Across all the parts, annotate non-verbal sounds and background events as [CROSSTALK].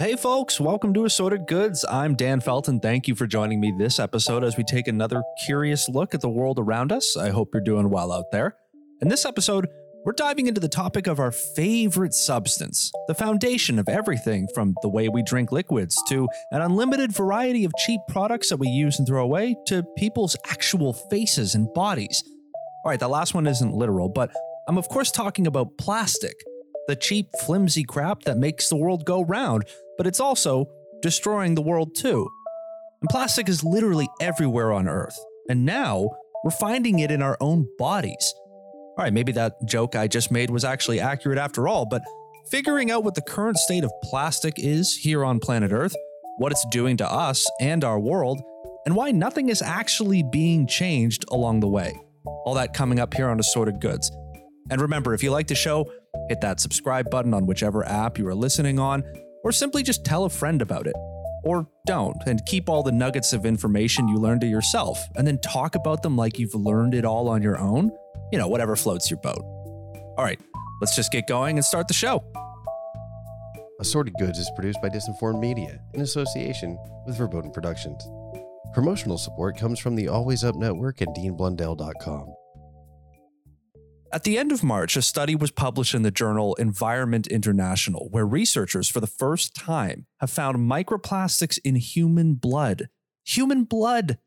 Hey, folks, welcome to Assorted Goods. I'm Dan Felton. Thank you for joining me this episode as we take another curious look at the world around us. I hope you're doing well out there. In this episode, we're diving into the topic of our favorite substance, the foundation of everything from the way we drink liquids to an unlimited variety of cheap products that we use and throw away to people's actual faces and bodies. All right, the last one isn't literal, but I'm of course talking about plastic, the cheap, flimsy crap that makes the world go round, but it's also destroying the world too. And plastic is literally everywhere on Earth, and now we're finding it in our own bodies. All right, maybe that joke I just made was actually accurate after all, but figuring out what the current state of plastic is here on planet Earth, what it's doing to us and our world, and why nothing is actually being changed along the way. All that coming up here on Assorted Goods. And remember, if you like the show, hit that subscribe button on whichever app you are listening on, or simply just tell a friend about it. Or don't, and keep all the nuggets of information you learned to yourself, and then talk about them like you've learned it all on your own you know, whatever floats your boat. All right, let's just get going and start the show. Assorted Goods is produced by Disinformed Media in association with Verboten Productions. Promotional support comes from the Always Up Network and DeanBlundell.com. At the end of March, a study was published in the journal Environment International, where researchers for the first time have found microplastics in human blood. Human blood!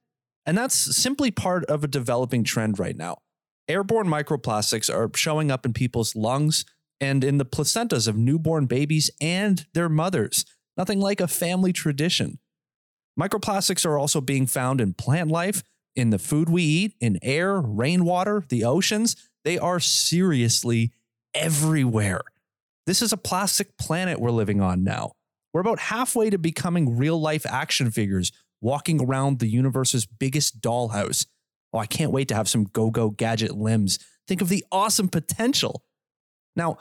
And that's simply part of a developing trend right now. Airborne microplastics are showing up in people's lungs and in the placentas of newborn babies and their mothers. Nothing like a family tradition. Microplastics are also being found in plant life, in the food we eat, in air, rainwater, the oceans. They are seriously everywhere. This is a plastic planet we're living on now. We're about halfway to becoming real life action figures walking around the universe's biggest dollhouse. Oh, I can't wait to have some go go gadget limbs. Think of the awesome potential. Now,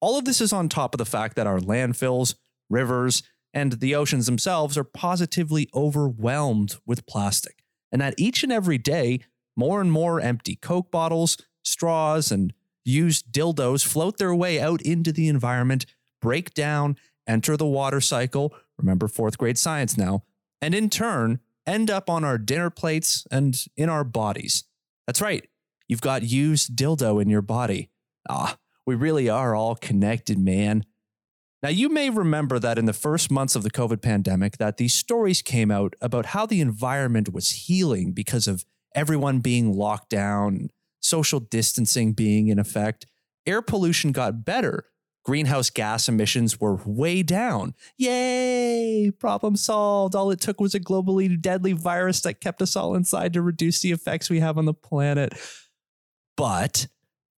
all of this is on top of the fact that our landfills, rivers, and the oceans themselves are positively overwhelmed with plastic, and that each and every day, more and more empty Coke bottles, straws, and used dildos float their way out into the environment, break down, enter the water cycle. Remember fourth grade science now, and in turn, end up on our dinner plates and in our bodies. That's right, you've got used dildo in your body. Ah, we really are all connected, man. Now, you may remember that in the first months of the COVID pandemic that these stories came out about how the environment was healing because of everyone being locked down, social distancing being in effect. Air pollution got better greenhouse gas emissions were way down. Yay! Problem solved. All it took was a globally deadly virus that kept us all inside to reduce the effects we have on the planet. But,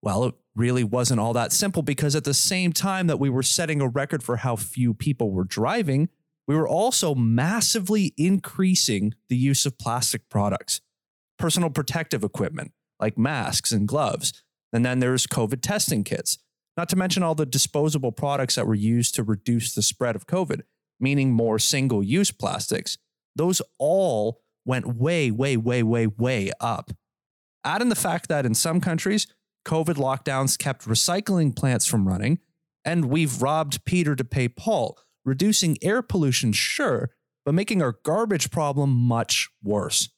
well, it really wasn't all that simple because at the same time that we were setting a record for how few people were driving, we were also massively increasing the use of plastic products, personal protective equipment like masks and gloves. And then there's COVID testing kits not to mention all the disposable products that were used to reduce the spread of COVID, meaning more single use plastics. Those all went way, way, way, way, way up. Add in the fact that in some countries, COVID lockdowns kept recycling plants from running, and we've robbed Peter to pay Paul, reducing air pollution, sure, but making our garbage problem much worse.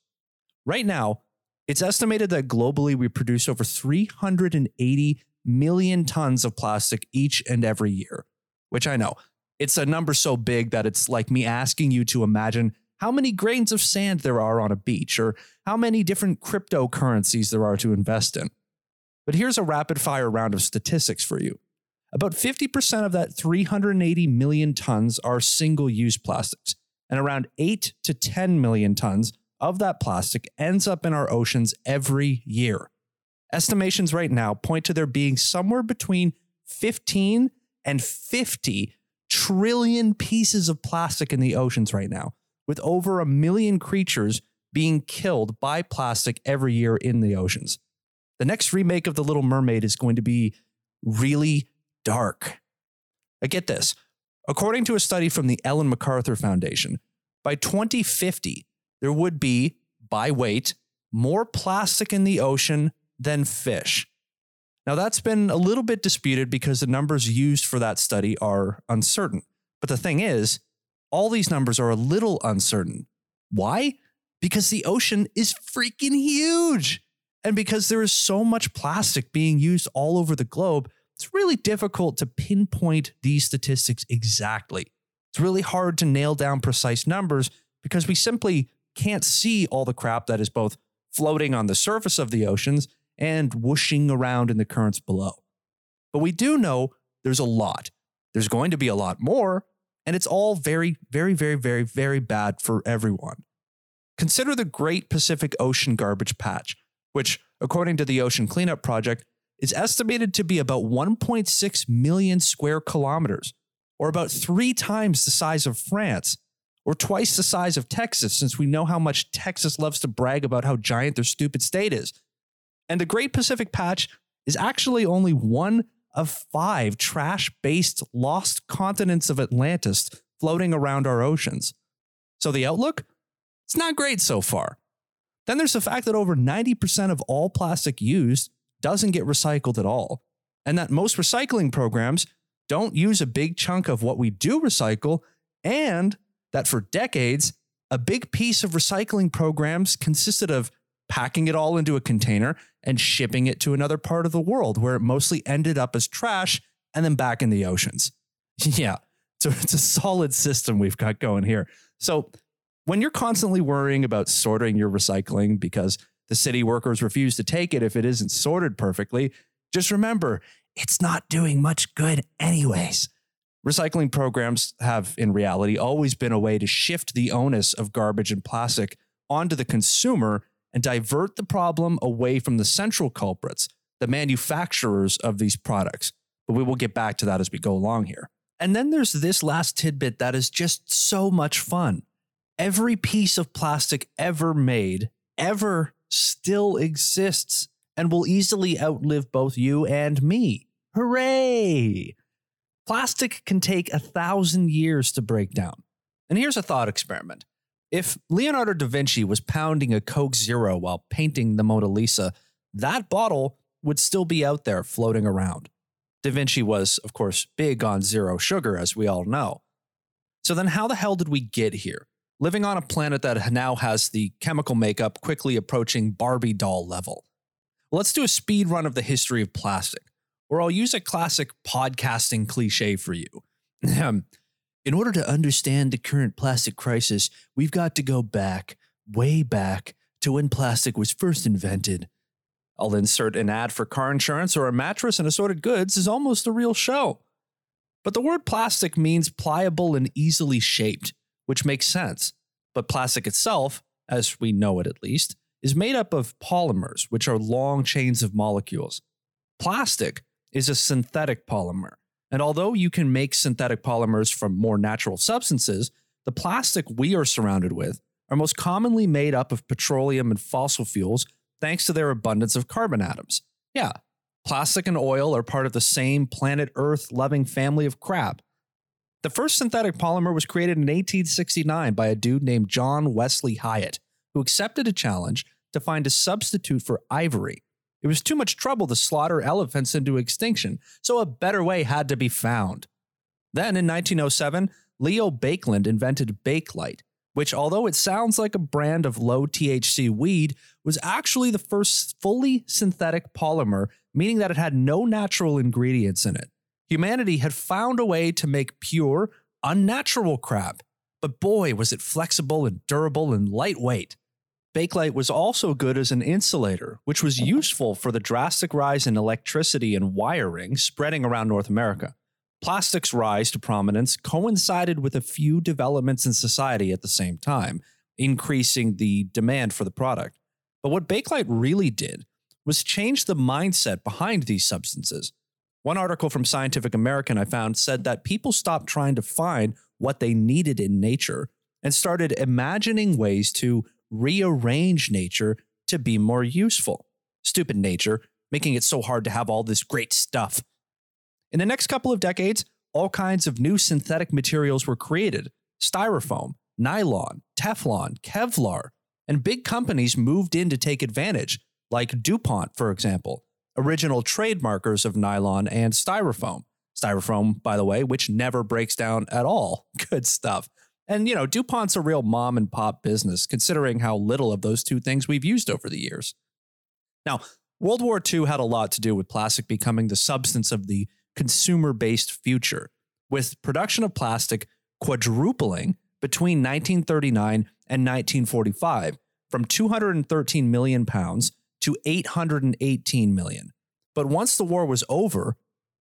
Right now, it's estimated that globally we produce over 380 million tons of plastic each and every year, which I know it's a number so big that it's like me asking you to imagine how many grains of sand there are on a beach or how many different cryptocurrencies there are to invest in. But here's a rapid fire round of statistics for you. About 50% of that 380 million tons are single use plastics, and around 8 to 10 million tons of that plastic ends up in our oceans every year. Estimations right now point to there being somewhere between 15 and 50 trillion pieces of plastic in the oceans right now, with over a million creatures being killed by plastic every year in the oceans. The next remake of The Little Mermaid is going to be really dark. I get this. According to a study from the Ellen MacArthur Foundation, by 2050, there would be, by weight, more plastic in the ocean than fish. Now, that's been a little bit disputed because the numbers used for that study are uncertain. But the thing is, all these numbers are a little uncertain. Why? Because the ocean is freaking huge. And because there is so much plastic being used all over the globe, it's really difficult to pinpoint these statistics exactly. It's really hard to nail down precise numbers because we simply can't see all the crap that is both floating on the surface of the oceans and whooshing around in the currents below. But we do know there's a lot. There's going to be a lot more, and it's all very, very, very, very, very bad for everyone. Consider the Great Pacific Ocean Garbage Patch, which, according to the Ocean Cleanup Project, is estimated to be about 1.6 million square kilometers, or about three times the size of France, or twice the size of Texas, since we know how much Texas loves to brag about how giant their stupid state is. And the Great Pacific Patch is actually only one of five trash based lost continents of Atlantis floating around our oceans. So the outlook? It's not great so far. Then there's the fact that over 90% of all plastic used doesn't get recycled at all, and that most recycling programs don't use a big chunk of what we do recycle, and that for decades, a big piece of recycling programs consisted of packing it all into a container and shipping it to another part of the world where it mostly ended up as trash and then back in the oceans. [LAUGHS] yeah, so it's a solid system we've got going here. So when you're constantly worrying about sorting your recycling because the city workers refuse to take it if it isn't sorted perfectly, just remember it's not doing much good, anyways. Recycling programs have, in reality, always been a way to shift the onus of garbage and plastic onto the consumer and divert the problem away from the central culprits, the manufacturers of these products. But we will get back to that as we go along here. And then there's this last tidbit that is just so much fun. Every piece of plastic ever made, ever still exists and will easily outlive both you and me. Hooray! Plastic can take a thousand years to break down. And here's a thought experiment. If Leonardo da Vinci was pounding a Coke Zero while painting the Mona Lisa, that bottle would still be out there floating around. Da Vinci was, of course, big on zero sugar, as we all know. So then, how the hell did we get here? living on a planet that now has the chemical makeup quickly approaching Barbie doll level. Let's do a speed run of the history of plastic, or I'll use a classic podcasting cliche for you. In order to understand the current plastic crisis, we've got to go back, way back, to when plastic was first invented. I'll insert an ad for car insurance or a mattress and assorted goods is almost a real show. But the word plastic means pliable and easily shaped which makes sense. But plastic itself, as we know it at least, is made up of polymers, which are long chains of molecules. Plastic is a synthetic polymer. And although you can make synthetic polymers from more natural substances, the plastic we are surrounded with are most commonly made up of petroleum and fossil fuels thanks to their abundance of carbon atoms. Yeah, plastic and oil are part of the same planet Earth loving family of crap. The first synthetic polymer was created in 1869 by a dude named John Wesley Hyatt, who accepted a challenge to find a substitute for ivory. It was too much trouble to slaughter elephants into extinction, so a better way had to be found. Then in 1907, Leo Baekeland invented Bakelite, which, although it sounds like a brand of low THC weed, was actually the first fully synthetic polymer, meaning that it had no natural ingredients in it. Humanity had found a way to make pure, unnatural crap, but boy, was it flexible and durable and lightweight. Bakelite was also good as an insulator, which was uh-huh. useful for the drastic rise in electricity and wiring spreading around North America. Plastic's rise to prominence coincided with a few developments in society at the same time, increasing the demand for the product. But what Bakelite really did was change the mindset behind these substances. One article from Scientific American I found said that people stopped trying to find what they needed in nature and started imagining ways to rearrange nature to be more useful. Stupid nature, making it so hard to have all this great stuff. In the next couple of decades, all kinds of new synthetic materials were created styrofoam, nylon, Teflon, Kevlar, and big companies moved in to take advantage, like DuPont, for example, original trademarkers of nylon and styrofoam. Styrofoam, by the way, which never breaks down at all. [LAUGHS] Good stuff. And, you know, DuPont's a real mom and pop business, considering how little of those two things we've used over the years. Now, World War II had a lot to do with plastic becoming the substance of the consumer based future, with production of plastic quadrupling between 1939 and 1945 from 213 million pounds to 818 million. But once the war was over,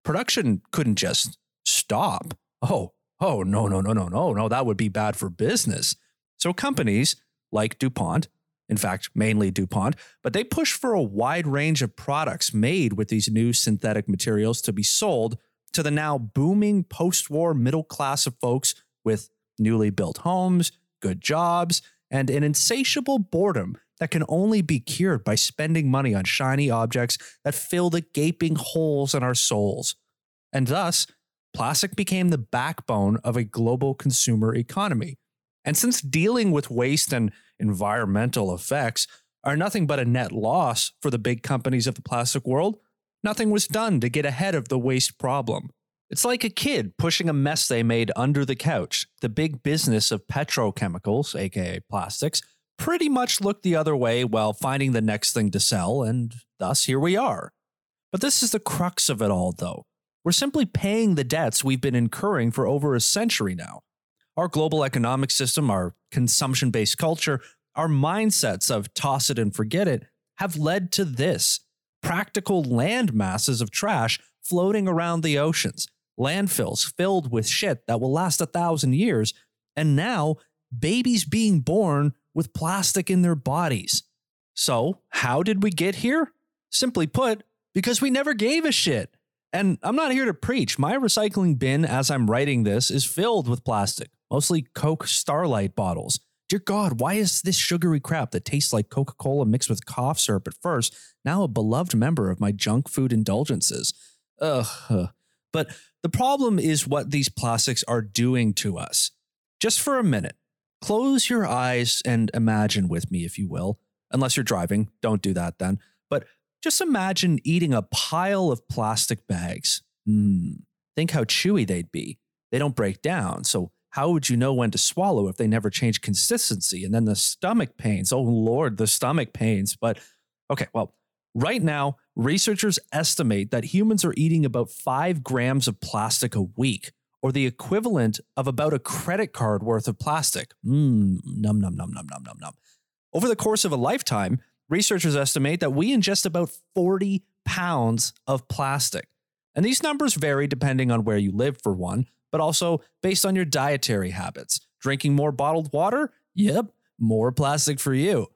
production couldn't just stop. Oh, oh, no, no, no, no, no, no, that would be bad for business. So companies like DuPont, in fact, mainly DuPont, but they push for a wide range of products made with these new synthetic materials to be sold to the now booming post war middle class of folks with newly built homes, good jobs, and an insatiable boredom that can only be cured by spending money on shiny objects that fill the gaping holes in our souls. And thus, plastic became the backbone of a global consumer economy. And since dealing with waste and environmental effects are nothing but a net loss for the big companies of the plastic world, nothing was done to get ahead of the waste problem. It's like a kid pushing a mess they made under the couch. The big business of petrochemicals, aka plastics, pretty much looked the other way while finding the next thing to sell, and thus here we are. But this is the crux of it all, though. We're simply paying the debts we've been incurring for over a century now. Our global economic system, our consumption based culture, our mindsets of toss it and forget it have led to this practical land masses of trash floating around the oceans, landfills filled with shit that will last a thousand years, and now babies being born with plastic in their bodies. So, how did we get here? Simply put, because we never gave a shit. And I'm not here to preach. My recycling bin, as I'm writing this, is filled with plastic, mostly Coke Starlight bottles. Dear God, why is this sugary crap that tastes like Coca Cola mixed with cough syrup at first now a beloved member of my junk food indulgences? Ugh. But the problem is what these plastics are doing to us. Just for a minute, close your eyes and imagine with me, if you will. Unless you're driving, don't do that then. But just imagine eating a pile of plastic bags. Hmm. Think how chewy they'd be. They don't break down, so how would you know when to swallow if they never change consistency? And then the stomach pains. Oh, Lord, the stomach pains. But okay, well, right now, researchers estimate that humans are eating about five grams of plastic a week, or the equivalent of about a credit card worth of plastic. Mmm, num, num, num, num, num, num, num. Over the course of a lifetime, researchers estimate that we ingest about 40 pounds of plastic. And these numbers vary depending on where you live, for one, but also based on your dietary habits. Drinking more bottled water? Yep, more plastic for you.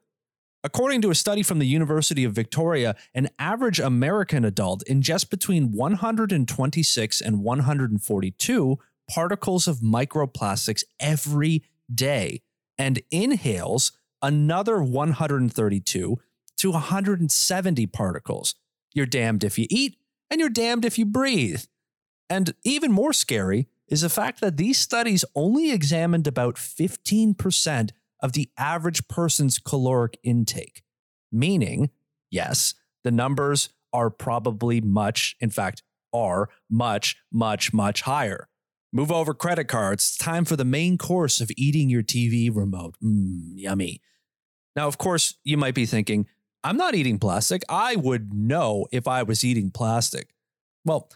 According to a study from the University of Victoria, an average American adult ingests between 126 and 142 particles of microplastics every day and inhales another 132 to 170 particles. You're damned if you eat, and you're damned if you breathe. And even more scary, is the fact that these studies only examined about 15% of the average person's caloric intake. Meaning, yes, the numbers are probably much, in fact, are much, much, much higher. Move over credit cards. It's time for the main course of eating your TV remote. Mmm, yummy. Now, of course, you might be thinking, I'm not eating plastic. I would know if I was eating plastic. Well,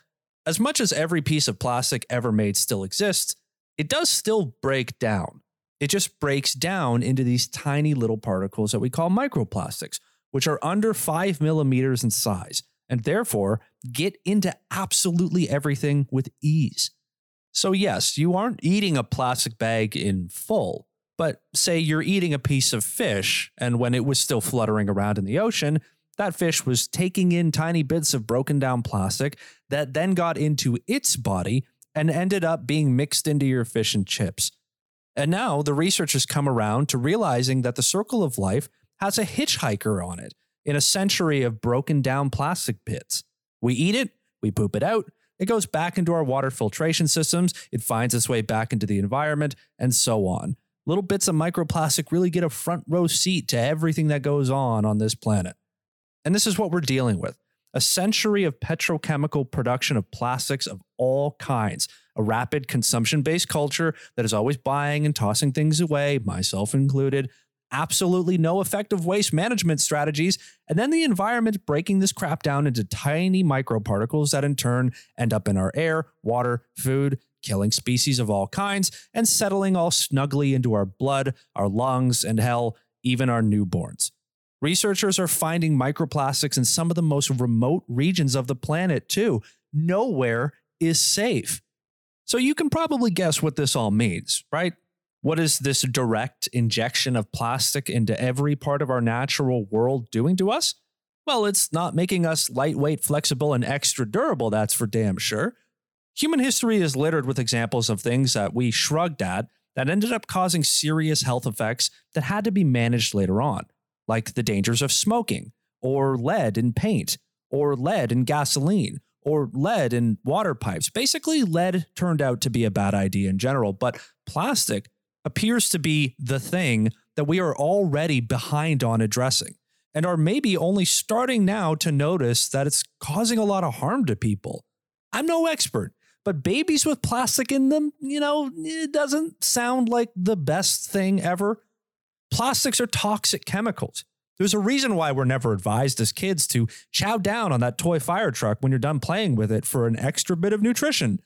as much as every piece of plastic ever made still exists, it does still break down. It just breaks down into these tiny little particles that we call microplastics, which are under five millimeters in size and therefore get into absolutely everything with ease. So, yes, you aren't eating a plastic bag in full, but say you're eating a piece of fish, and when it was still fluttering around in the ocean, that fish was taking in tiny bits of broken down plastic that then got into its body and ended up being mixed into your fish and chips. And now the researchers come around to realizing that the circle of life has a hitchhiker on it in a century of broken down plastic bits. We eat it, we poop it out, it goes back into our water filtration systems, it finds its way back into the environment, and so on. Little bits of microplastic really get a front row seat to everything that goes on on this planet. And this is what we're dealing with. A century of petrochemical production of plastics of all kinds, a rapid consumption based culture that is always buying and tossing things away, myself included, absolutely no effective waste management strategies, and then the environment breaking this crap down into tiny microparticles that in turn end up in our air, water, food, killing species of all kinds, and settling all snugly into our blood, our lungs, and hell, even our newborns. Researchers are finding microplastics in some of the most remote regions of the planet, too. Nowhere is safe. So you can probably guess what this all means, right? What is this direct injection of plastic into every part of our natural world doing to us? Well, it's not making us lightweight, flexible, and extra durable, that's for damn sure. Human history is littered with examples of things that we shrugged at that ended up causing serious health effects that had to be managed later on like the dangers of smoking, or lead in paint, or lead in gasoline, or lead in water pipes. Basically, lead turned out to be a bad idea in general, but plastic appears to be the thing that we are already behind on addressing and are maybe only starting now to notice that it's causing a lot of harm to people. I'm no expert, but babies with plastic in them, you know, it doesn't sound like the best thing ever. Plastics are toxic chemicals. There's a reason why we're never advised as kids to chow down on that toy fire truck when you're done playing with it for an extra bit of nutrition.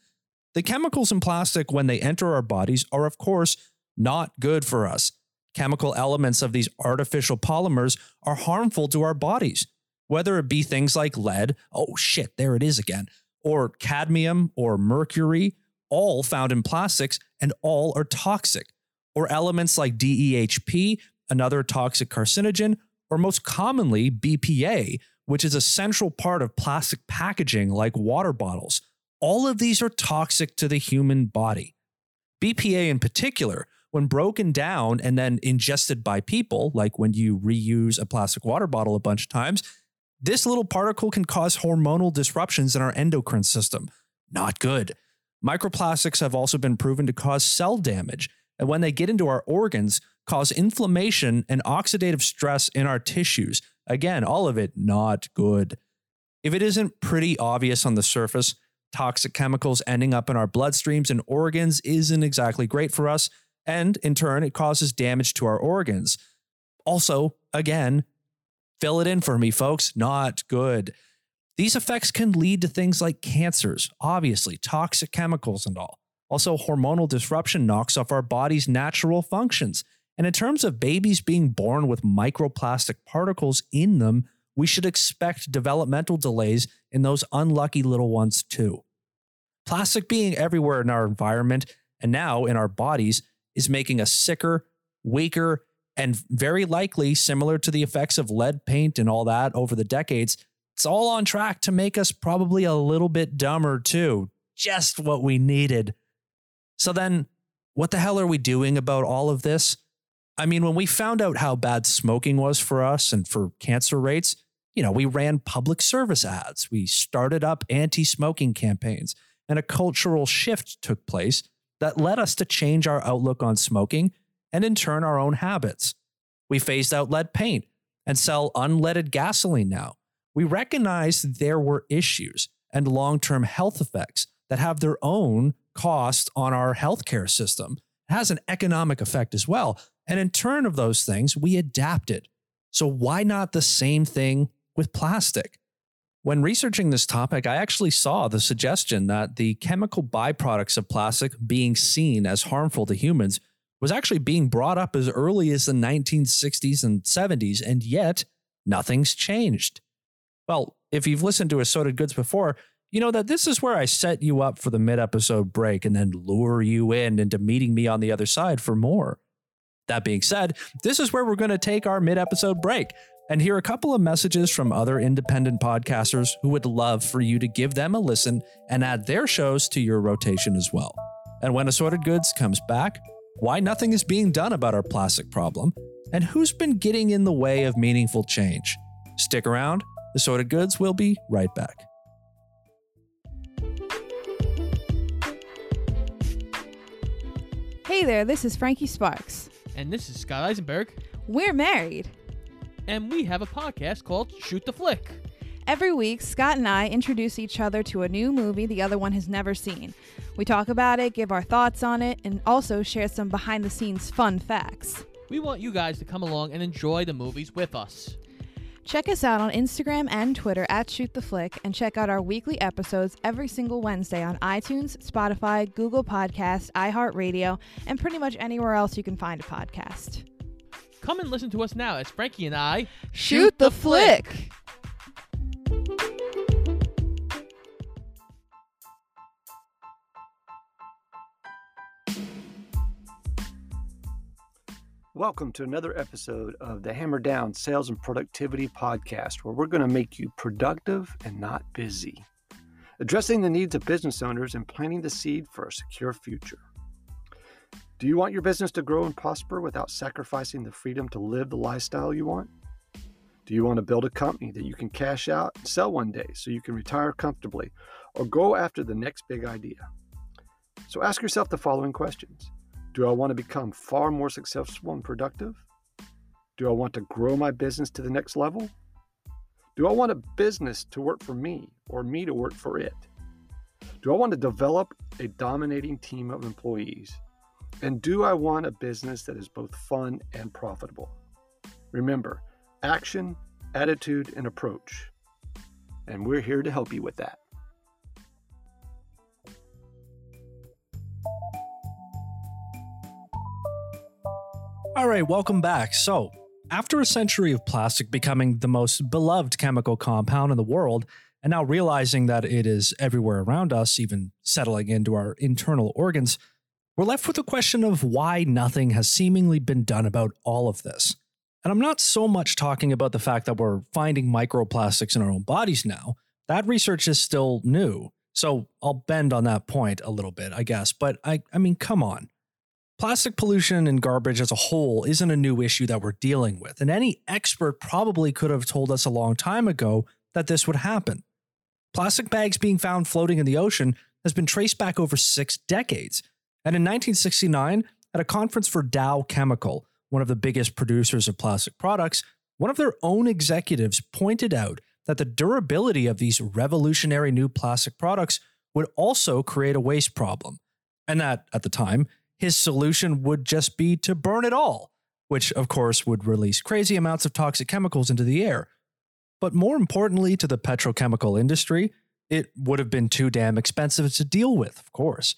The chemicals in plastic, when they enter our bodies, are of course not good for us. Chemical elements of these artificial polymers are harmful to our bodies, whether it be things like lead, oh shit, there it is again, or cadmium or mercury, all found in plastics and all are toxic or elements like DEHP, another toxic carcinogen, or most commonly BPA, which is a central part of plastic packaging like water bottles. All of these are toxic to the human body. BPA, in particular, when broken down and then ingested by people, like when you reuse a plastic water bottle a bunch of times, this little particle can cause hormonal disruptions in our endocrine system. Not good. Microplastics have also been proven to cause cell damage, and when they get into our organs, cause inflammation and oxidative stress in our tissues. Again, all of it not good. If it isn't pretty obvious on the surface, toxic chemicals ending up in our bloodstreams and organs isn't exactly great for us, and in turn, it causes damage to our organs. Also, again, fill it in for me, folks, not good. These effects can lead to things like cancers, obviously, toxic chemicals and all. Also, hormonal disruption knocks off our body's natural functions. And in terms of babies being born with microplastic particles in them, we should expect developmental delays in those unlucky little ones too. Plastic being everywhere in our environment and now in our bodies is making us sicker, weaker, and very likely similar to the effects of lead paint and all that over the decades. It's all on track to make us probably a little bit dumber too. Just what we needed. So then, what the hell are we doing about all of this? I mean, when we found out how bad smoking was for us and for cancer rates, you know, we ran public service ads, we started up anti smoking campaigns, and a cultural shift took place that led us to change our outlook on smoking and in turn our own habits. We phased out lead paint and sell unleaded gasoline now. We recognized there were issues and long term health effects that have their own cost on our healthcare system. It has an economic effect as well. And in turn of those things, we adapted. So why not the same thing with plastic? When researching this topic, I actually saw the suggestion that the chemical byproducts of plastic being seen as harmful to humans was actually being brought up as early as the 1960s and 70s, and yet nothing's changed. Well, if you've listened to Assorted Goods before, you know that this is where I set you up for the mid episode break and then lure you in into meeting me on the other side for more. That being said, this is where we're going to take our mid episode break and hear a couple of messages from other independent podcasters who would love for you to give them a listen and add their shows to your rotation as well. And when Assorted Goods comes back, why nothing is being done about our plastic problem, and who's been getting in the way of meaningful change. Stick around, Assorted Goods will be right back. Hey there, this is Frankie Sparks. And this is Scott Eisenberg. We're married. And we have a podcast called Shoot the Flick. Every week, Scott and I introduce each other to a new movie the other one has never seen. We talk about it, give our thoughts on it, and also share some behind the scenes fun facts. We want you guys to come along and enjoy the movies with us. Check us out on Instagram and Twitter at Shoot the Flick, and check out our weekly episodes every single Wednesday on iTunes, Spotify, Google Podcasts, iHeartRadio, and pretty much anywhere else you can find a podcast. Come and listen to us now as Frankie and I Shoot the Flick! Welcome to another episode of the Hammer Down Sales and Productivity Podcast, where we're going to make you productive and not busy, addressing the needs of business owners and planting the seed for a secure future. Do you want your business to grow and prosper without sacrificing the freedom to live the lifestyle you want? Do you want to build a company that you can cash out and sell one day so you can retire comfortably or go after the next big idea? So ask yourself the following questions. Do I want to become far more successful and productive? Do I want to grow my business to the next level? Do I want a business to work for me or me to work for it? Do I want to develop a dominating team of employees? And do I want a business that is both fun and profitable? Remember, action, attitude, and approach. And we're here to help you with that. All right, welcome back. So, after a century of plastic becoming the most beloved chemical compound in the world, and now realizing that it is everywhere around us, even settling into our internal organs, we're left with the question of why nothing has seemingly been done about all of this. And I'm not so much talking about the fact that we're finding microplastics in our own bodies now. That research is still new. So I'll bend on that point a little bit, I guess. But I, I mean, come on. Plastic pollution and garbage as a whole isn't a new issue that we're dealing with, and any expert probably could have told us a long time ago that this would happen. Plastic bags being found floating in the ocean has been traced back over six decades. And in 1969, at a conference for Dow Chemical, one of the biggest producers of plastic products, one of their own executives pointed out that the durability of these revolutionary new plastic products would also create a waste problem. And that, at the time, his solution would just be to burn it all, which of course would release crazy amounts of toxic chemicals into the air. But more importantly to the petrochemical industry, it would have been too damn expensive to deal with, of course.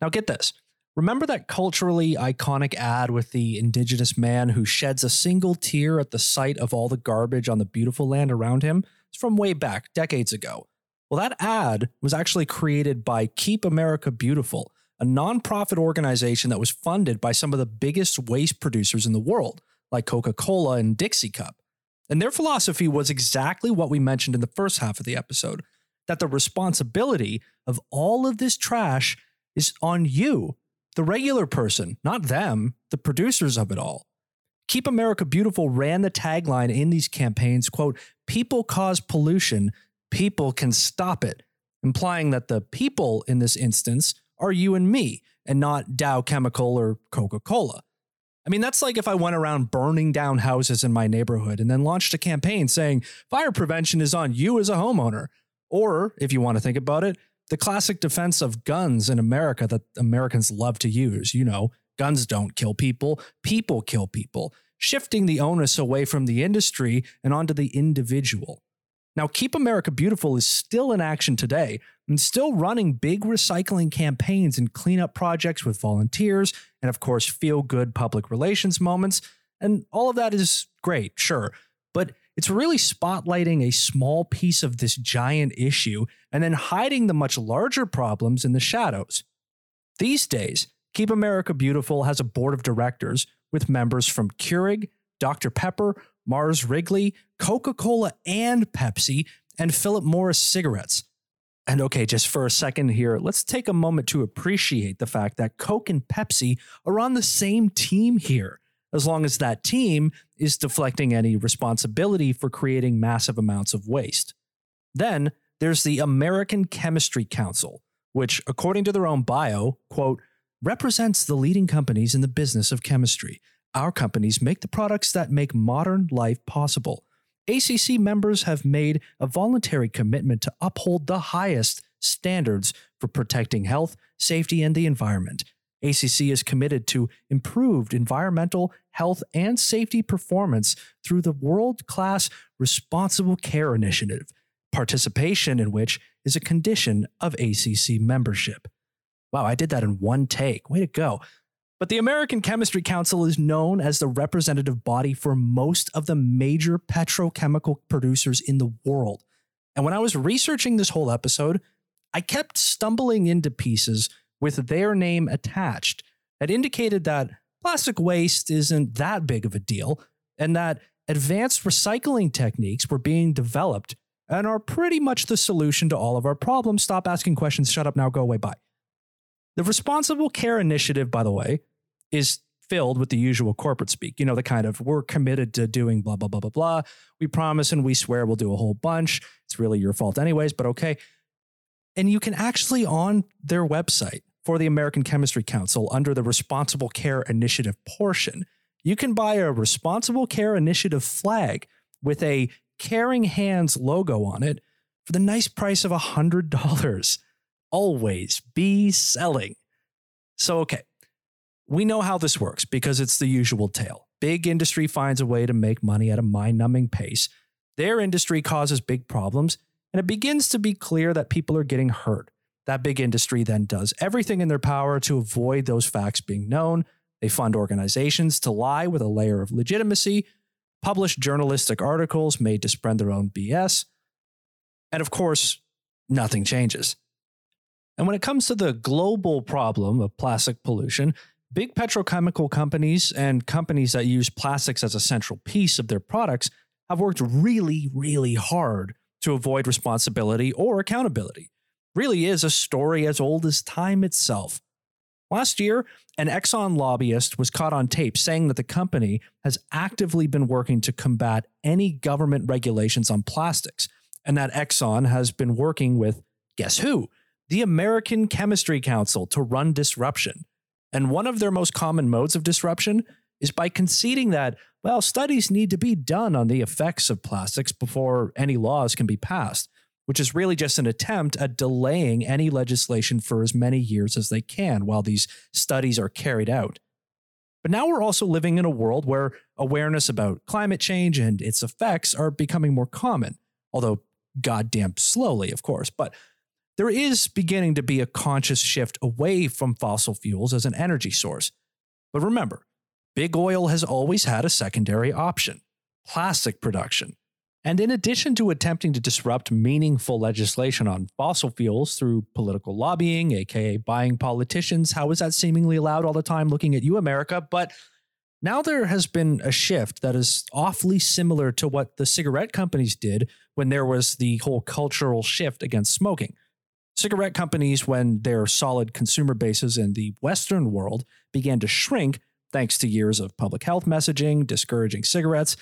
Now get this. Remember that culturally iconic ad with the indigenous man who sheds a single tear at the sight of all the garbage on the beautiful land around him? It's from way back, decades ago. Well, that ad was actually created by Keep America Beautiful, a nonprofit organization that was funded by some of the biggest waste producers in the world, like Coca Cola and Dixie Cup. And their philosophy was exactly what we mentioned in the first half of the episode that the responsibility of all of this trash is on you, the regular person, not them, the producers of it all. Keep America Beautiful ran the tagline in these campaigns, quote, people cause pollution, people can stop it, implying that the people in this instance are you and me and not Dow Chemical or Coca Cola. I mean, that's like if I went around burning down houses in my neighborhood and then launched a campaign saying fire prevention is on you as a homeowner. Or, if you want to think about it, the classic defense of guns in America that Americans love to use. You know, guns don't kill people, people kill people, shifting the onus away from the industry and onto the individual. Now, Keep America Beautiful is still in action today and still running big recycling campaigns and cleanup projects with volunteers and, of course, feel good public relations moments. And all of that is great, sure. But it's really spotlighting a small piece of this giant issue and then hiding the much larger problems in the shadows. These days, Keep America Beautiful has a board of directors with members from Keurig, Dr. Pepper, Mars Wrigley, Coca Cola, and Pepsi, and Philip Morris cigarettes. And okay, just for a second here, let's take a moment to appreciate the fact that Coke and Pepsi are on the same team here, as long as that team is deflecting any responsibility for creating massive amounts of waste. Then there's the American Chemistry Council, which, according to their own bio, quote, represents the leading companies in the business of chemistry. Our companies make the products that make modern life possible. ACC members have made a voluntary commitment to uphold the highest standards for protecting health, safety, and the environment. ACC is committed to improved environmental, health, and safety performance through the world class Responsible Care Initiative, participation in which is a condition of ACC membership. Wow, I did that in one take. Way to go. But the American Chemistry Council is known as the representative body for most of the major petrochemical producers in the world. And when I was researching this whole episode, I kept stumbling into pieces with their name attached that indicated that plastic waste isn't that big of a deal and that advanced recycling techniques were being developed and are pretty much the solution to all of our problems. Stop asking questions, shut up now, go away, bye. The Responsible Care Initiative, by the way, is filled with the usual corporate speak. You know, the kind of we're committed to doing blah, blah, blah, blah, blah. We promise and we swear we'll do a whole bunch. It's really your fault, anyways, but okay. And you can actually, on their website for the American Chemistry Council, under the Responsible Care Initiative portion, you can buy a Responsible Care Initiative flag with a Caring Hands logo on it for the nice price of $100. Always be selling. So, okay, we know how this works because it's the usual tale. Big industry finds a way to make money at a mind numbing pace. Their industry causes big problems, and it begins to be clear that people are getting hurt. That big industry then does everything in their power to avoid those facts being known. They fund organizations to lie with a layer of legitimacy, publish journalistic articles made to spread their own BS. And of course, nothing changes. And when it comes to the global problem of plastic pollution, big petrochemical companies and companies that use plastics as a central piece of their products have worked really, really hard to avoid responsibility or accountability. Really is a story as old as time itself. Last year, an Exxon lobbyist was caught on tape saying that the company has actively been working to combat any government regulations on plastics, and that Exxon has been working with, guess who? The American Chemistry Council to run disruption. And one of their most common modes of disruption is by conceding that, well, studies need to be done on the effects of plastics before any laws can be passed, which is really just an attempt at delaying any legislation for as many years as they can while these studies are carried out. But now we're also living in a world where awareness about climate change and its effects are becoming more common, although goddamn slowly, of course. But there is beginning to be a conscious shift away from fossil fuels as an energy source. But remember, big oil has always had a secondary option plastic production. And in addition to attempting to disrupt meaningful legislation on fossil fuels through political lobbying, aka buying politicians, how is that seemingly allowed all the time looking at you, America? But now there has been a shift that is awfully similar to what the cigarette companies did when there was the whole cultural shift against smoking. Cigarette companies, when their solid consumer bases in the Western world began to shrink thanks to years of public health messaging discouraging cigarettes,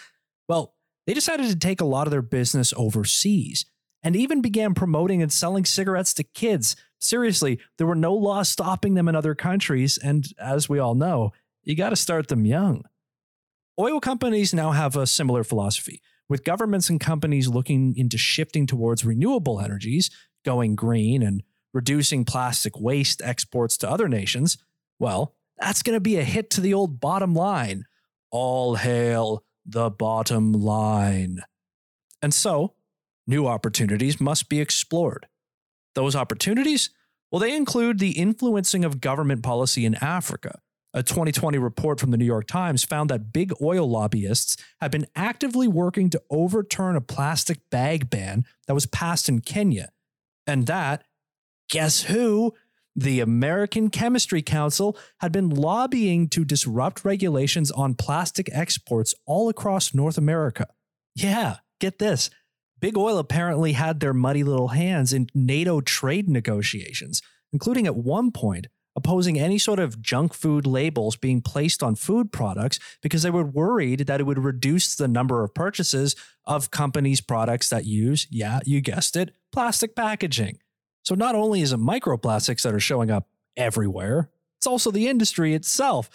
well, they decided to take a lot of their business overseas and even began promoting and selling cigarettes to kids. Seriously, there were no laws stopping them in other countries, and as we all know, you got to start them young. Oil companies now have a similar philosophy, with governments and companies looking into shifting towards renewable energies going green and reducing plastic waste exports to other nations, well, that's going to be a hit to the old bottom line. All hail the bottom line. And so, new opportunities must be explored. Those opportunities? Well, they include the influencing of government policy in Africa. A 2020 report from the New York Times found that big oil lobbyists have been actively working to overturn a plastic bag ban that was passed in Kenya and that, guess who? The American Chemistry Council had been lobbying to disrupt regulations on plastic exports all across North America. Yeah, get this. Big Oil apparently had their muddy little hands in NATO trade negotiations, including at one point opposing any sort of junk food labels being placed on food products because they were worried that it would reduce the number of purchases of companies' products that use, yeah, you guessed it, plastic packaging. So not only is it microplastics that are showing up everywhere, it's also the industry itself.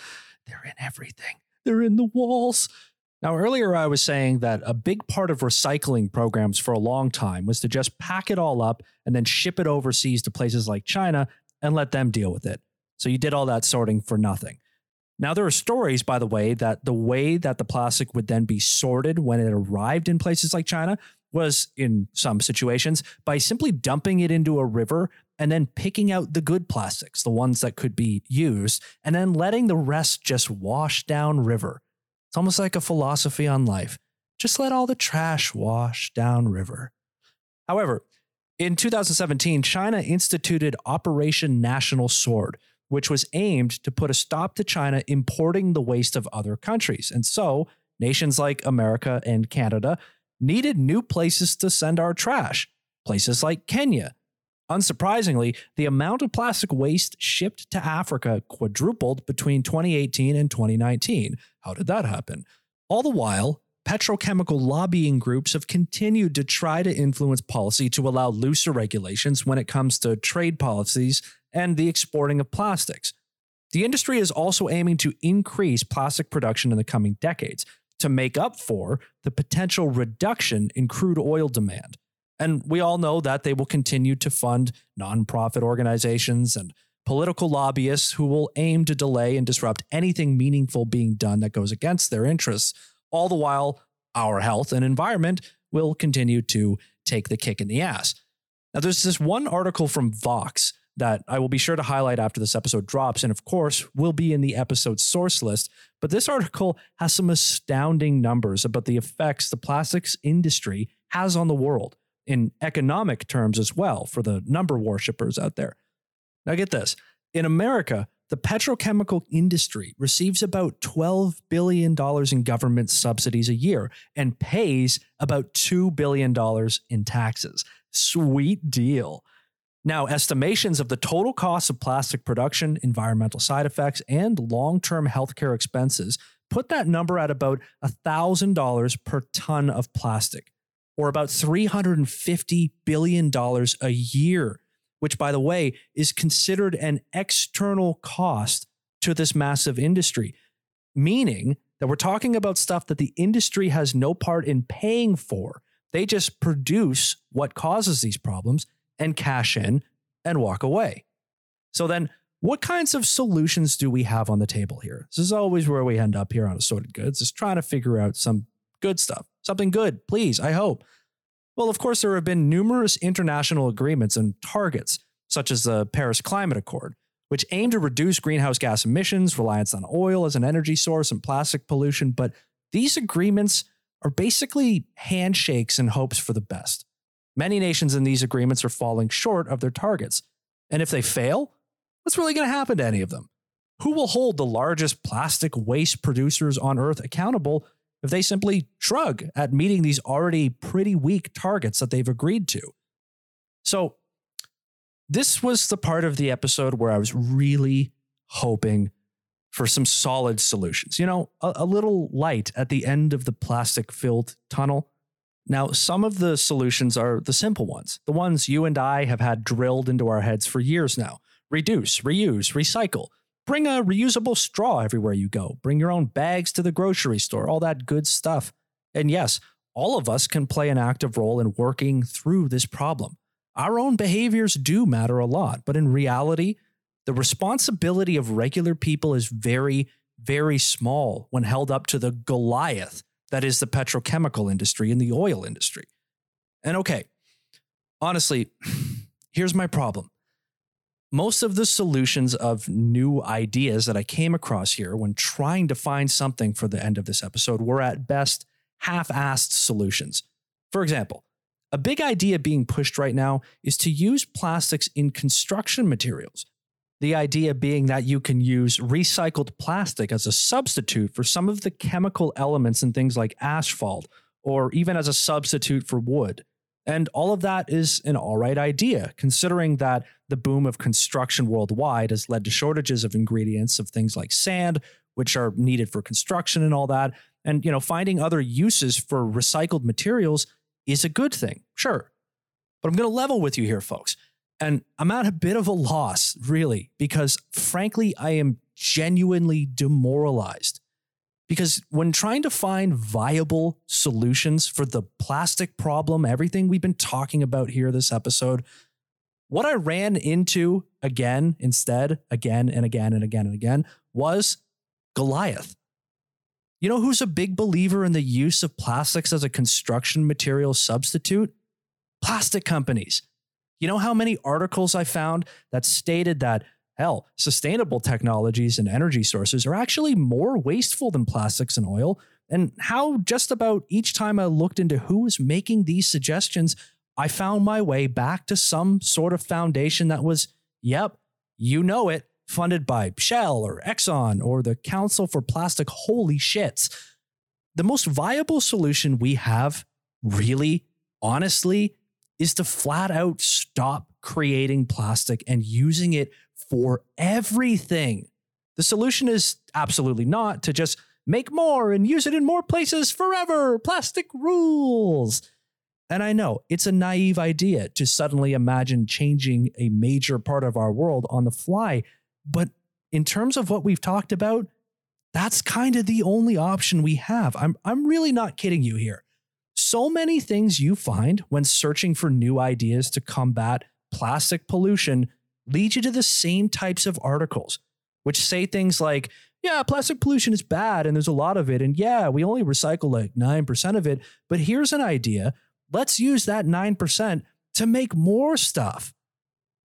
They're in everything. They're in the walls. Now, earlier I was saying that a big part of recycling programs for a long time was to just pack it all up and then ship it overseas to places like China and let them deal with it. So you did all that sorting for nothing. Now, there are stories, by the way, that the way that the plastic would then be sorted when it arrived in places like China was, in some situations, by simply dumping it into a river and then picking out the good plastics, the ones that could be used, and then letting the rest just wash down river. It's almost like a philosophy on life. Just let all the trash wash down river. However, in 2017, China instituted Operation National Sword, which was aimed to put a stop to China importing the waste of other countries. And so, nations like America and Canada needed new places to send our trash, places like Kenya. Unsurprisingly, the amount of plastic waste shipped to Africa quadrupled between 2018 and 2019. How did that happen? All the while, petrochemical lobbying groups have continued to try to influence policy to allow looser regulations when it comes to trade policies and the exporting of plastics. The industry is also aiming to increase plastic production in the coming decades to make up for the potential reduction in crude oil demand. And we all know that they will continue to fund nonprofit organizations and political lobbyists who will aim to delay and disrupt anything meaningful being done that goes against their interests. All the while, our health and environment will continue to take the kick in the ass. Now, there's this one article from Vox that I will be sure to highlight after this episode drops, and of course, will be in the episode source list. But this article has some astounding numbers about the effects the plastics industry has on the world in economic terms as well for the number worshippers out there. Now, get this in America, the petrochemical industry receives about $12 billion in government subsidies a year and pays about $2 billion in taxes. Sweet deal. Now, estimations of the total cost of plastic production, environmental side effects, and long term healthcare expenses put that number at about $1,000 per ton of plastic, or about $350 billion a year, which, by the way, is considered an external cost to this massive industry, meaning that we're talking about stuff that the industry has no part in paying for. They just produce what causes these problems and cash in and walk away. So then, what kinds of solutions do we have on the table here? This is always where we end up here on Assorted Goods, is trying to figure out some good stuff, something good, please, I hope. Well, of course, there have been numerous international agreements and targets, such as the Paris Climate Accord, which aim to reduce greenhouse gas emissions, reliance on oil as an energy source, and plastic pollution. But these agreements are basically handshakes and hopes for the best. Many nations in these agreements are falling short of their targets. And if they fail, what's really going to happen to any of them? Who will hold the largest plastic waste producers on Earth accountable if they simply shrug at meeting these already pretty weak targets that they've agreed to? So, this was the part of the episode where I was really hoping for some solid solutions. You know, a, a little light at the end of the plastic filled tunnel now, some of the solutions are the simple ones, the ones you and I have had drilled into our heads for years now reduce, reuse, recycle. Bring a reusable straw everywhere you go. Bring your own bags to the grocery store, all that good stuff. And yes, all of us can play an active role in working through this problem. Our own behaviors do matter a lot, but in reality, the responsibility of regular people is very, very small when held up to the Goliath that is the petrochemical industry and the oil industry. And okay, honestly, [SIGHS] here's my problem. Most of the solutions of new ideas that I came across here when trying to find something for the end of this episode were at best half assed solutions. For example, a big idea being pushed right now is to use plastics in construction materials the idea being that you can use recycled plastic as a substitute for some of the chemical elements in things like asphalt, or even as a substitute for wood. And all of that is an all right idea, considering that the boom of construction worldwide has led to shortages of ingredients of things like sand, which are needed for construction and all that. And, you know, finding other uses for recycled materials is a good thing, sure. But I'm going to level with you here, folks. And I'm at a bit of a loss, really, because frankly, I am genuinely demoralized Because when trying to find viable solutions for the plastic problem, everything we've been talking about here this episode, what I ran into again, instead, again and again and again and again, was Goliath. You know who's a big believer in the use of plastics as a construction material substitute? Plastic companies. You know how many articles I found that stated that, hell, sustainable technologies and energy sources are actually more wasteful than plastics and oil? And how just about each time I looked into who was making these suggestions, I found my way back to some sort of foundation that was, yep, you know it, funded by Shell or Exxon or the Council for Plastic Holy Shits. The most viable solution we have, really, honestly, is to flat out stop creating plastic and using it for everything. The solution is absolutely not to just make more and use it in more places forever. Plastic rules. And I know it's a naive idea to suddenly imagine changing a major part of our world on the fly. But in terms of what we've talked about, that's kind of the only option we have. I'm, I'm really not kidding you here. So many things you find when searching for new ideas to combat plastic pollution lead you to the same types of articles, which say things like, yeah, plastic pollution is bad and there's a lot of it. And yeah, we only recycle like 9% of it. But here's an idea let's use that 9% to make more stuff.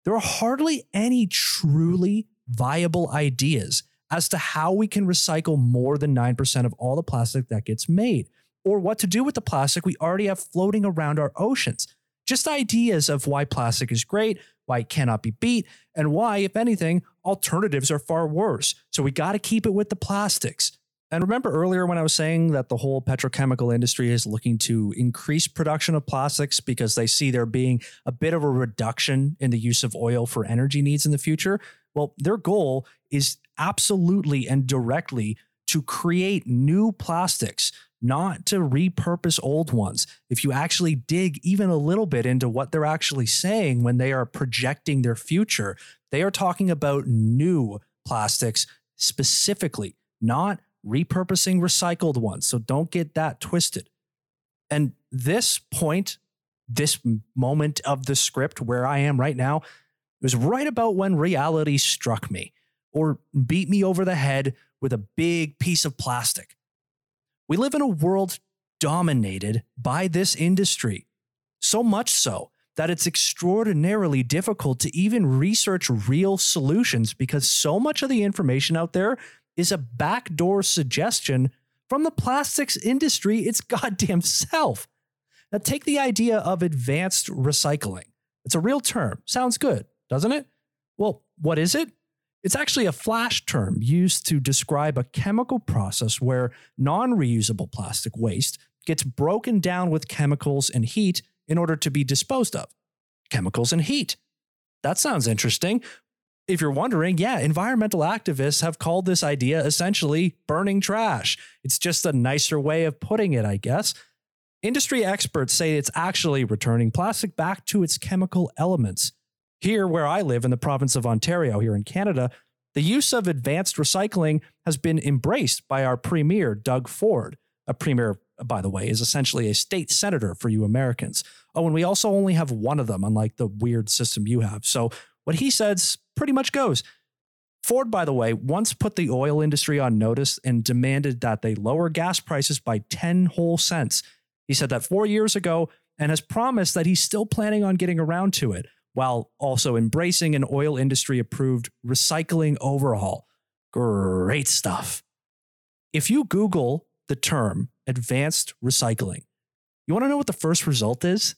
There are hardly any truly viable ideas as to how we can recycle more than 9% of all the plastic that gets made, or what to do with the plastic we already have floating around our oceans. Just ideas of why plastic is great, why it cannot be beat, and why, if anything, alternatives are far worse. So we got to keep it with the plastics. And remember earlier when I was saying that the whole petrochemical industry is looking to increase production of plastics because they see there being a bit of a reduction in the use of oil for energy needs in the future? Well, their goal is absolutely and directly to create new plastics, not to repurpose old ones. If you actually dig even a little bit into what they're actually saying when they are projecting their future, they are talking about new plastics specifically, not repurposing recycled ones. So don't get that twisted. And this point, this moment of the script where I am right now, was right about when reality struck me or beat me over the head with a big piece of plastic. We live in a world dominated by this industry, so much so that it's extraordinarily difficult to even research real solutions because so much of the information out there is a backdoor suggestion from the plastics industry its [LAUGHS] goddamn self. Now, take the idea of advanced recycling. It's a real term. Sounds good, doesn't it? Well, what is it? It's actually a flash term used to describe a chemical process where non reusable plastic waste gets broken down with chemicals and heat in order to be disposed of. Chemicals and heat. That sounds interesting if you're wondering, yeah, environmental activists have called this idea essentially burning trash. It's just a nicer way of putting it, I guess. Industry experts say it's actually returning plastic back to its chemical elements. Here, where I live in the province of Ontario, here in Canada, the use of advanced recycling has been embraced by our premier, Doug Ford. A premier, by the way, is essentially a state senator for you Americans. Oh, and we also only have one of them, unlike the weird system you have. So what he says pretty much goes. Ford, by the way, once put the oil industry on notice and demanded that they lower gas prices by 10 whole cents. He said that four years ago and has promised that he's still planning on getting around to it while also embracing an oil industry approved recycling overhaul. Great stuff. If you Google the term advanced recycling, you want to know what the first result is?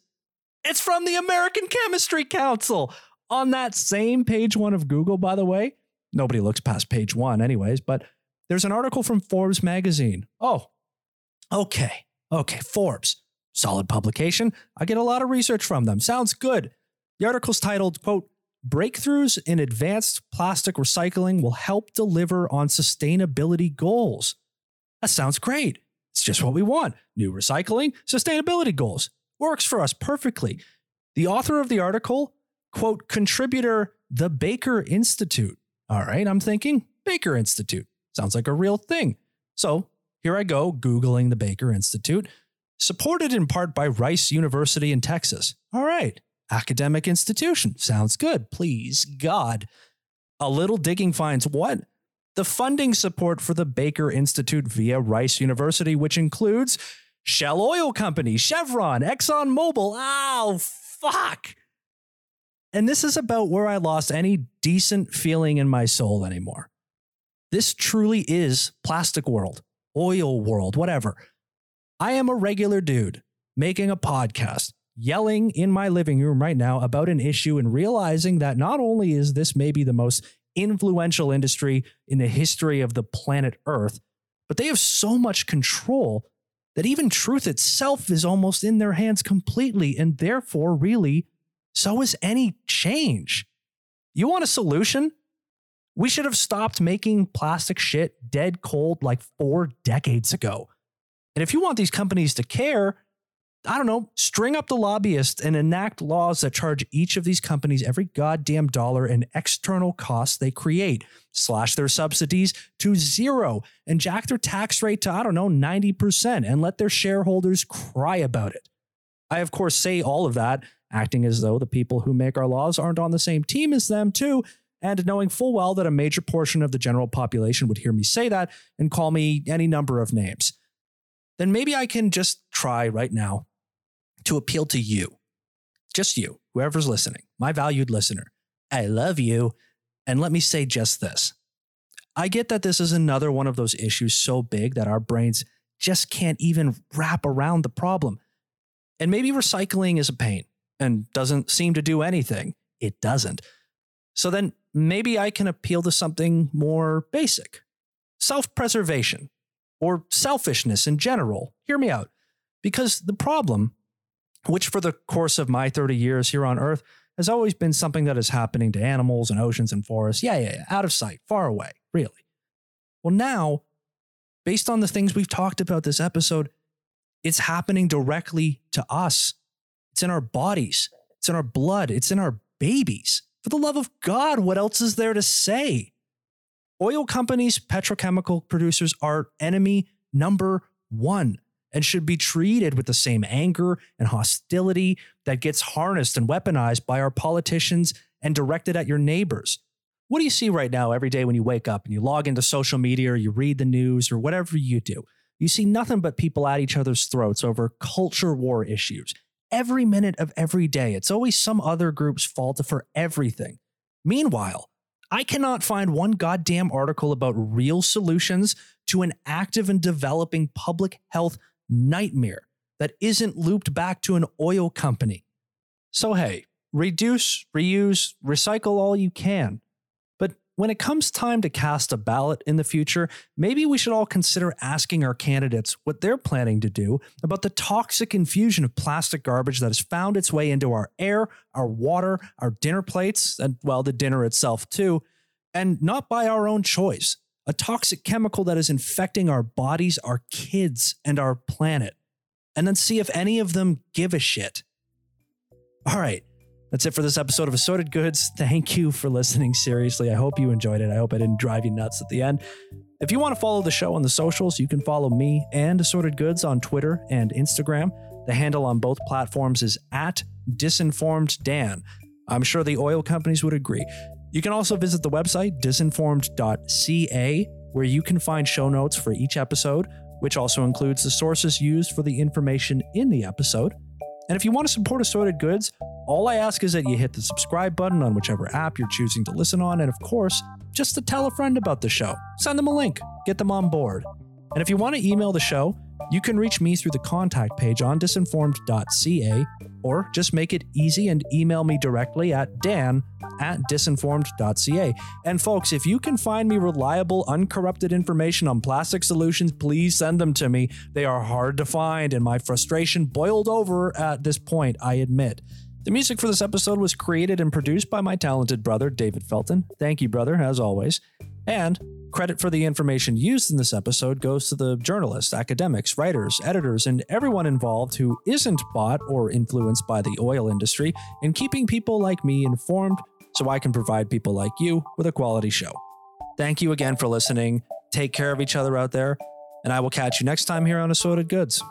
It's from the American Chemistry Council on that same page one of Google, by the way, nobody looks past page one, anyways, but there's an article from Forbes magazine. Oh, okay. Okay. Forbes, solid publication. I get a lot of research from them. Sounds good. The article's titled, quote, Breakthroughs in advanced plastic recycling will help deliver on sustainability goals. That sounds great. It's just what we want. New recycling, sustainability goals. Works for us perfectly. The author of the article quote, contributor, the Baker Institute. All right, I'm thinking Baker Institute. Sounds like a real thing. So here I go, Googling the Baker Institute, supported in part by Rice University in Texas. All right, academic institution. Sounds good. Please, God. A little digging finds what? The funding support for the Baker Institute via Rice University, which includes Shell Oil Company, Chevron, ExxonMobil. Oh, fuck. And this is about where I lost any decent feeling in my soul anymore. This truly is plastic world, oil world, whatever. I am a regular dude making a podcast, yelling in my living room right now about an issue and realizing that not only is this maybe the most influential industry in the history of the planet Earth, but they have so much control that even truth itself is almost in their hands completely, and therefore, really, so is any change. You want a solution? We should have stopped making plastic shit dead cold like four decades ago. And if you want these companies to care, I don't know, string up the lobbyists and enact laws that charge each of these companies every goddamn dollar in external costs they create, slash their subsidies to zero, and jack their tax rate to, I don't know, 90%, and let their shareholders cry about it. I, of course, say all of that, acting as though the people who make our laws aren't on the same team as them, too, and knowing full well that a major portion of the general population would hear me say that and call me any number of names. Then maybe I can just try right now to appeal to you, just you, whoever's listening, my valued listener. I love you. And let me say just this I get that this is another one of those issues so big that our brains just can't even wrap around the problem. And maybe recycling is a pain and doesn't seem to do anything. It doesn't. So then maybe I can appeal to something more basic self preservation or selfishness in general. Hear me out. Because the problem which for the course of my 30 years here on Earth has always been something that is happening to animals and oceans and forests. Yeah, yeah, yeah, out of sight, far away, really. Well, now, based on the things we've talked about this episode, it's happening directly to us. It's in our bodies, it's in our blood, it's in our babies. For the love of God, what else is there to say? Oil companies, petrochemical producers are enemy number one and should be treated with the same anger and hostility that gets harnessed and weaponized by our politicians and directed at your neighbors. What do you see right now every day when you wake up and you log into social media or you read the news or whatever you do? You see nothing but people at each other's throats over culture war issues. Every minute of every day, it's always some other group's fault for everything. Meanwhile, I cannot find one goddamn article about real solutions to an active and developing public health nightmare that isn't looped back to an oil company. So, hey, reduce, reuse, recycle all you can. But when it comes time to cast a ballot in the future, maybe we should all consider asking our candidates what they're planning to do about the toxic infusion of plastic garbage that has found its way into our air, our water, our dinner plates, and, well, the dinner itself too, and not by our own choice a toxic chemical that is infecting our bodies, our kids, and our planet, and then see if any of them give a shit. All right, that's it for this episode of Assorted Goods. Thank you for listening. Seriously, I hope you enjoyed it. I hope I didn't drive you nuts at the end. If you want to follow the show on the socials, you can follow me and Assorted Goods on Twitter and Instagram. The handle on both platforms is at Disinformed Dan. I'm sure the oil companies would agree. You can also visit the website disinformed.ca, where you can find show notes for each episode, which also includes the sources used for the information in the episode. And if you want to support Assorted Goods, all I ask is that you hit the subscribe button on whichever app you're choosing to listen on, and of course, just to tell a friend about the show. Send them a link, get them on board. And if you want to email the show, you can reach me through the contact page on disinformed.ca or just make it easy and email me directly at dan at disinformed.ca. And folks, if you can find me reliable, uncorrupted information on plastic solutions, please send them to me. They are hard to find, and my frustration boiled over at this point, I admit. The music for this episode was created and produced by my talented brother, David Felton. Thank you, brother, as always. And credit for the information used in this episode goes to the journalists, academics, writers, editors, and everyone involved who isn't bought or influenced by the oil industry in keeping people like me informed so I can provide people like you with a quality show. Thank you again for listening. Take care of each other out there. And I will catch you next time here on Assorted Goods.